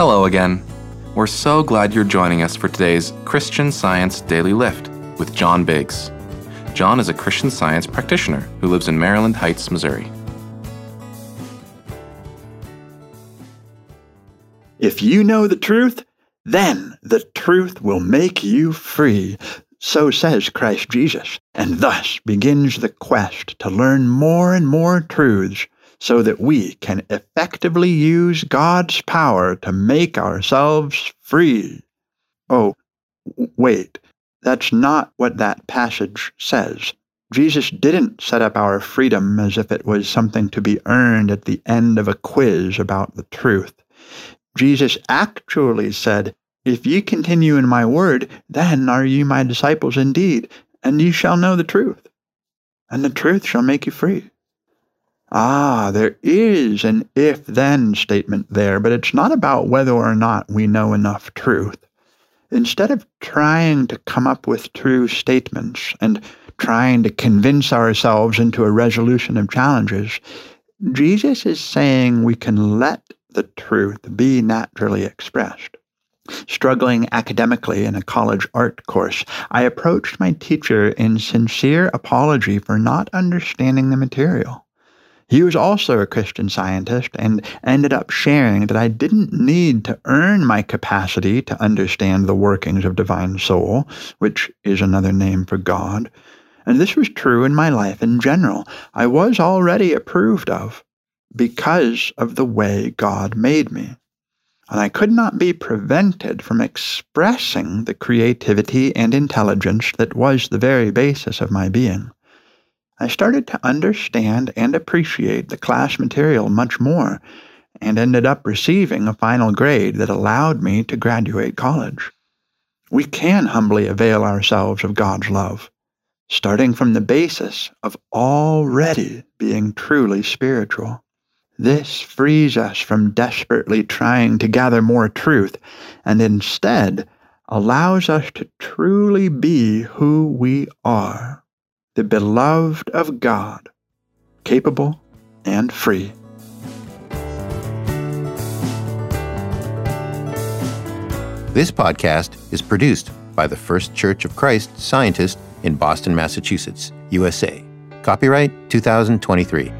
Hello again. We're so glad you're joining us for today's Christian Science Daily Lift with John Biggs. John is a Christian Science practitioner who lives in Maryland Heights, Missouri. If you know the truth, then the truth will make you free. So says Christ Jesus, and thus begins the quest to learn more and more truths so that we can effectively use God's power to make ourselves free. Oh, wait, that's not what that passage says. Jesus didn't set up our freedom as if it was something to be earned at the end of a quiz about the truth. Jesus actually said, If ye continue in my word, then are ye my disciples indeed, and ye shall know the truth, and the truth shall make you free. Ah, there is an if then statement there, but it's not about whether or not we know enough truth. Instead of trying to come up with true statements and trying to convince ourselves into a resolution of challenges, Jesus is saying we can let the truth be naturally expressed. Struggling academically in a college art course, I approached my teacher in sincere apology for not understanding the material. He was also a Christian scientist and ended up sharing that I didn't need to earn my capacity to understand the workings of divine soul, which is another name for God. And this was true in my life in general. I was already approved of because of the way God made me. And I could not be prevented from expressing the creativity and intelligence that was the very basis of my being. I started to understand and appreciate the class material much more and ended up receiving a final grade that allowed me to graduate college. We can humbly avail ourselves of God's love, starting from the basis of already being truly spiritual. This frees us from desperately trying to gather more truth and instead allows us to truly be who we are the beloved of God, capable and free. This podcast is produced by the First Church of Christ Scientist in Boston, Massachusetts, USA. Copyright 2023.